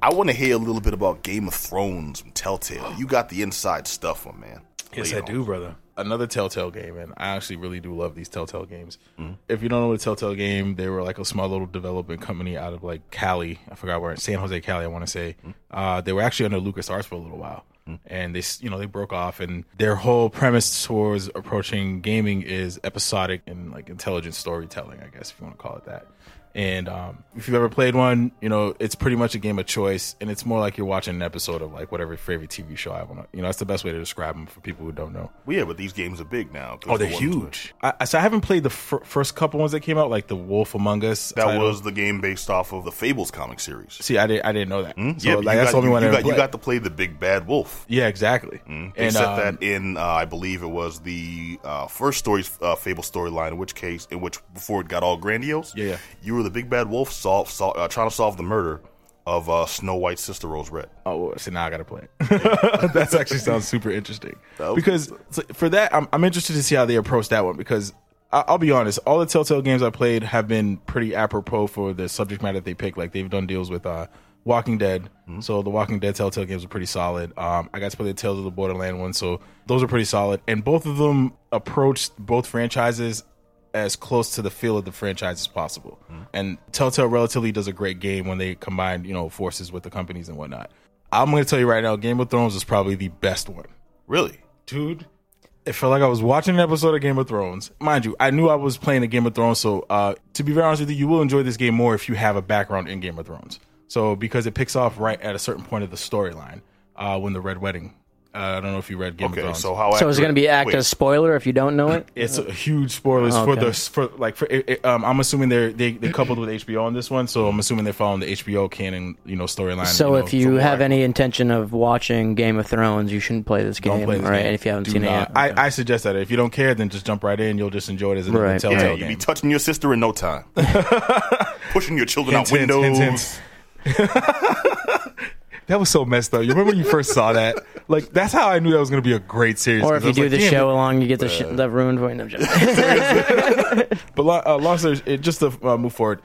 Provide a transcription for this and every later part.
I want to hear a little bit about Game of Thrones from Telltale. You got the inside stuff, my man. Yes, Lay I it do, brother. Another Telltale game, and I actually really do love these Telltale games. Mm-hmm. If you don't know what a Telltale game, they were like a small little development company out of like Cali. I forgot where, San Jose, Cali. I want to say. Mm-hmm. Uh, they were actually under LucasArts for a little while, mm-hmm. and they, you know, they broke off. And their whole premise towards approaching gaming is episodic and like intelligent storytelling. I guess if you want to call it that. And um, if you've ever played one, you know it's pretty much a game of choice, and it's more like you're watching an episode of like whatever favorite TV show I want. You know, that's the best way to describe them for people who don't know. Well, yeah, but these games are big now. Oh, they're ones huge. I, I- so I haven't played the fir- first couple ones that came out, like the Wolf Among Us. That title. was the game based off of the Fables comic series. See, I didn't. I didn't know that. So Hmm? yeah, like, that's got, the only you, one you got, you got to play the Big Bad Wolf. Yeah, exactly. They And set um, that in, uh, I believe it was the uh, first story's uh, Fable storyline. In which case, in which before it got all grandiose, Yeah, yeah. you were the Big Bad Wolf, solve, sol uh, trying to solve the murder of uh, Snow White's sister Rose Red. Oh, so now I got to play it. that actually sounds super interesting. Because so for that, I'm, I'm interested to see how they approach that one. Because I, I'll be honest, all the Telltale games I played have been pretty apropos for the subject matter that they pick. Like they've done deals with uh, Walking Dead, so the Walking Dead Telltale games are pretty solid. Um, I got to play the Tales of the Borderland one, so those are pretty solid. And both of them approached both franchises as close to the feel of the franchise as possible. And Telltale relatively does a great game when they combine, you know, forces with the companies and whatnot. I'm going to tell you right now, Game of Thrones is probably the best one. Really? Dude, it felt like I was watching an episode of Game of Thrones. Mind you, I knew I was playing a Game of Thrones, so uh, to be very honest with you, you will enjoy this game more if you have a background in Game of Thrones. So because it picks off right at a certain point of the storyline uh, when the Red Wedding. Uh, I don't know if you read Game of Okay, Thrones. so how? So is it going to be act wait, as spoiler if you don't know it? It's a huge spoilers for Okay. the for like for it, it- um, I'm assuming they're they they coupled with HBO on this one, so I'm assuming they're following the HBO canon, you know, storyline. So know, if you from have what any intention of watching Game of Thrones, you shouldn't play this game, don't play this right? game. And if you haven't Do seen it not. yet, I, I suggest that if you don't care, then just jump right in. You'll just enjoy it as a Right. Telltale Yeah, you game. be touching your sister in no time, pushing your children Hints, out hints, windows. hints, That was so messed up. You remember when you first saw that? Like that's how I knew that was going to be a great series. Or if you do like, the damn, show along, you get the sh- the ruined point. No, I'm joking. But lo- uh, long story, it, just to uh, move forward,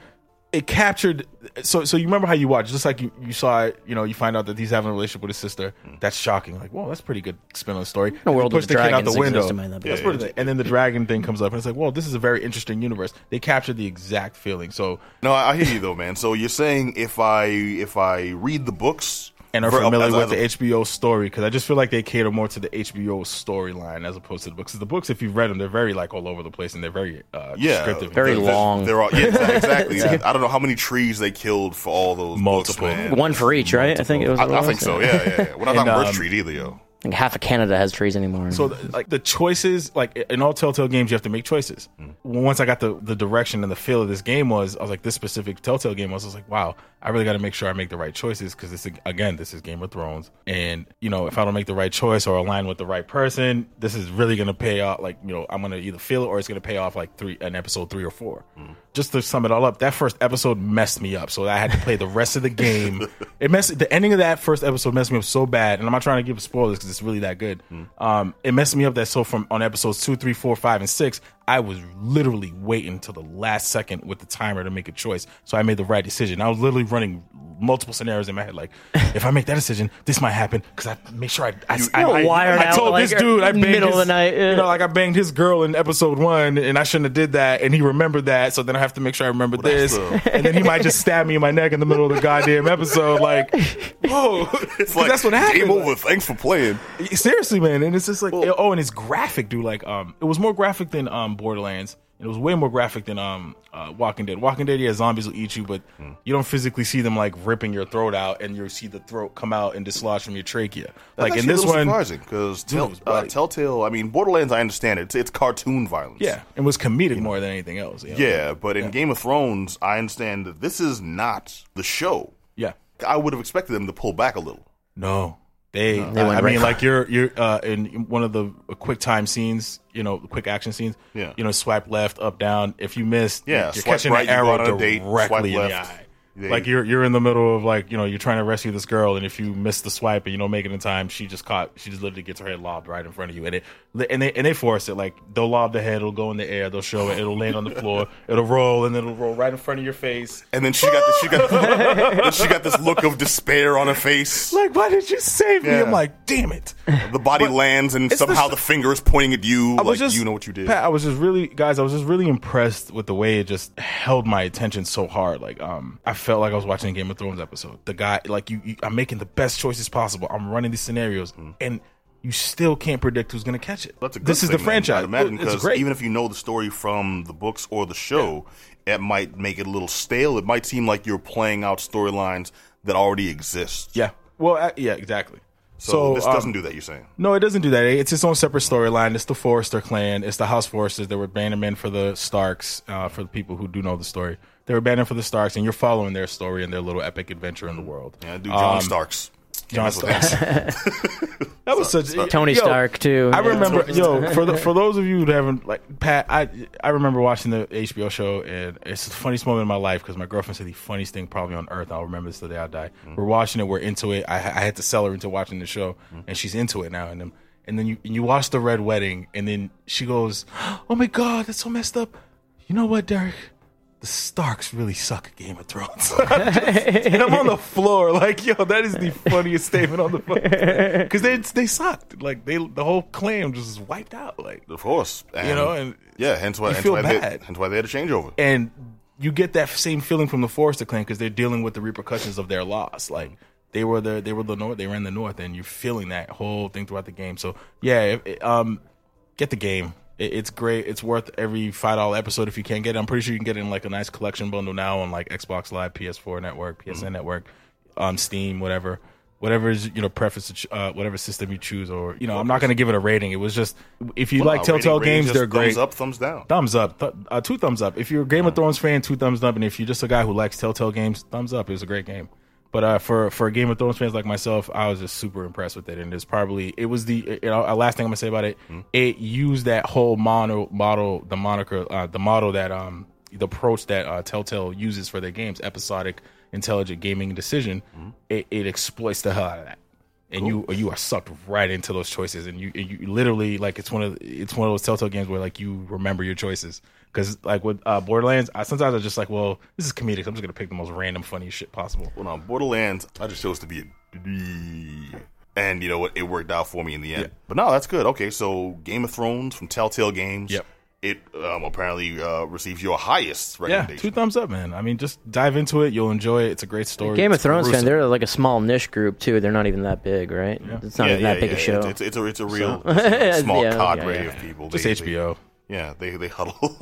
it captured. So, so you remember how you watched? just like you, you saw it. You know, you find out that he's having a relationship with his sister. That's shocking. Like, whoa, that's pretty good spin on the story. The world You push of the kid out the window. existed by then. That's Yeah, what it is. And then the dragon thing comes up, and it's like, whoa, this is a very interesting universe. They captured the exact feeling. So, No, I I hear you though, man. So you're saying if I if I read the books and are ver- familiar as- with as the a- HBO story because I just feel like they cater more to the HBO storyline as opposed to the books. 'Cause the books, if you've read them, they're very like all over the place and they're very uh, yeah, descriptive. Very they're- they're- long. They're all yeah, exactly. exactly. I don't know how many trees they killed for all those Multiple. Books. One for each, right? I think it was. I, I think so. Yeah, yeah. yeah. We're not And, talking birch um, trees either, yo. Like half of Canada has trees anymore. So, th- like the choices, like in all Telltale games, you have to make choices. Mm. Once I got the the direction and the feel of this game was, I was like, this specific Telltale game was, I was like, wow, I really got to make sure I make the right choices because this again, this is Game of Thrones, and you know, if I don't make the right choice or align with the right person, this is really gonna pay off. Like, you know, I'm gonna either feel it or it's gonna pay off like three an episode three or four. Mm. Just to sum it all up, that first episode messed me up, so I had to play the rest of the game. it messed the ending of that first episode messed me up so bad, and I'm not trying to give spoilers because it's really that good. Um, it messed me up that so from on episodes two, three, four, five, and six, I was literally waiting till the last second with the timer to make a choice, so I made the right decision. I was literally running multiple scenarios in my head, like if I make that decision, this might happen because I make sure I I, I, I, wired I out, told like, this dude I banged middle of his- the night, yeah. you know, like I banged his girl in episode one, and I shouldn't have did that, and he remembered that, so then I have to make sure I remember this, and then he might just stab me in my neck in the middle of the goddamn episode, like, whoa, It's like that's what happened. Game over. Thanks for playing. Seriously, man, and it's just like, oh, and it's graphic, dude. Like, um, it was more graphic than um Borderlands. It was way more graphic than um uh, Walking Dead. Walking Dead, yeah, zombies will eat you, but you don't physically see them like ripping your throat out, and you see the throat come out and dislodge from your trachea. That's like in this one, surprising because was uh. Telltale. I mean, Borderlands. I understand it. It's, it's cartoon violence. yeah, it was comedic more than anything else. you know? Yeah, but in Game of Thrones, I understand that this is not the show. yeah. I would have expected them to pull back a little. No, they. They I, went I right mean, for like you're you're uh, in one of the quick time scenes, you know, quick action scenes. Yeah. You know, swipe left, up, down. If you miss, Yeah, you're catching right, an you go arrow on a date, directly swipe in the eye. They- like you're you're in the middle of like you know you're trying to rescue this girl, and if you miss the swipe and you don't make it in time, she just caught. She just literally gets her head lobbed right in front of you, and it and they and they force it. Like they'll lob the head, it'll go in the air, they'll show it, it'll land on the floor, it'll roll, and then it'll roll right in front of your face. And then she got this, she got she got this look of despair on her face. Like, why did you save me? I'm like, damn it. The body lands, and it's the somehow the, finger is pointing at you, I like just, you know what you did. Pat, I was just really, guys, I was just really impressed with the way it just held my attention so hard. Like, um, I felt like I was watching a Game of Thrones episode. The guy, like, you, you I'm making the best choices possible. I'm running these scenarios, and you still can't predict who's going to catch it. Mm. That's a good this is the man, franchise. Imagine because even if you know the story from the books or the show, it might make it a little stale. It might seem like you're playing out storylines that already exist. yeah, well, uh, yeah, exactly. So, this um, doesn't do that. You're saying? No, it doesn't do that. It's its own separate storyline. It's the Forrester clan. It's the House Forresters. They were bannermen for the Starks. Uh, for the people who do know the story, they were bannermen for the Starks, and you're following their story and their little epic adventure in the world. Yeah, do John Um, Starks. John Can't mess with that. That was such Tony yo, Stark too. I Yeah. remember, yo, for the, for those of you who haven't like Pat, I I remember watching the HBO show, and it's the funniest moment in my life because my girlfriend said the funniest thing probably on earth. I'll remember this till the day I die. We're watching it, we're into it. I, I had to sell her into watching the show, and she's into it now. And then and then you and you watch the Red Wedding, and then she goes, "Oh my god, that's so messed up." You know what, Derrick? The Starks really suck at Game of Thrones. and I'm on the floor like, yo, that is the funniest statement on the. Because they they sucked. Like they the whole clan just wiped out. Like Of course, and, You know, and yeah, hence why, you hence feel why, they, bad. hence why they had a changeover. and you get that same feeling from the Forrester clan because they're dealing with the repercussions of their loss. Like they were the they were the north, they were in the north, and you're feeling that whole thing throughout the game. So yeah, if, um, get the game. It, it's great. It's worth every five dollar episode if you can get it. I'm pretty sure you can get it in like a nice collection bundle now on like Xbox Live, PS4 Network, PSN Network, on Steam, whatever. Whatever is you know preference, to uh, whatever system you choose, or you know, I'm not going to give it a rating. It was just if you like Uh, Telltale rating- rating games, just they're great. Thumbs up, thumbs down. Thumbs up, Th- uh, two thumbs up. If you're a Game of Thrones fan, two thumbs up, and if you're just a guy who likes Telltale games, thumbs up. It was a great game. But uh, for for Game of Thrones fans like myself, I was just super impressed with it, and it's probably it was the you know last thing I'm gonna say about it. It used that whole mono model, the moniker, uh, the model that um the approach that uh, Telltale uses for their games, episodic, intelligent gaming decision. It, it exploits the hell out of that and you you are sucked right into those choices, and you and you literally like it's one of it's one of those Telltale games where like you remember your choices because like with uh, Borderlands, I sometimes I'm just like, well, this is comedic. I'm just gonna pick the most random, funny shit possible. Well, on Borderlands, I just chose to be a D. And you know what? It worked out for me in the end. Yeah. But no, that's good. Okay, so Game of Thrones from Telltale Games. Yep. It um, apparently uh, receives your highest recommendation. Yeah, recommendation. two thumbs up, man. I mean, just dive into it. You'll enjoy it. It's a great story. Game of It's Thrones fan, they're like a small niche group too. They're not even that big, right? It's not Yeah, even that big yeah. a show. It's, it's, it's a it's a real So- small Yeah, cadre yeah, yeah. of people. just They- HBO. They, yeah, they they huddle.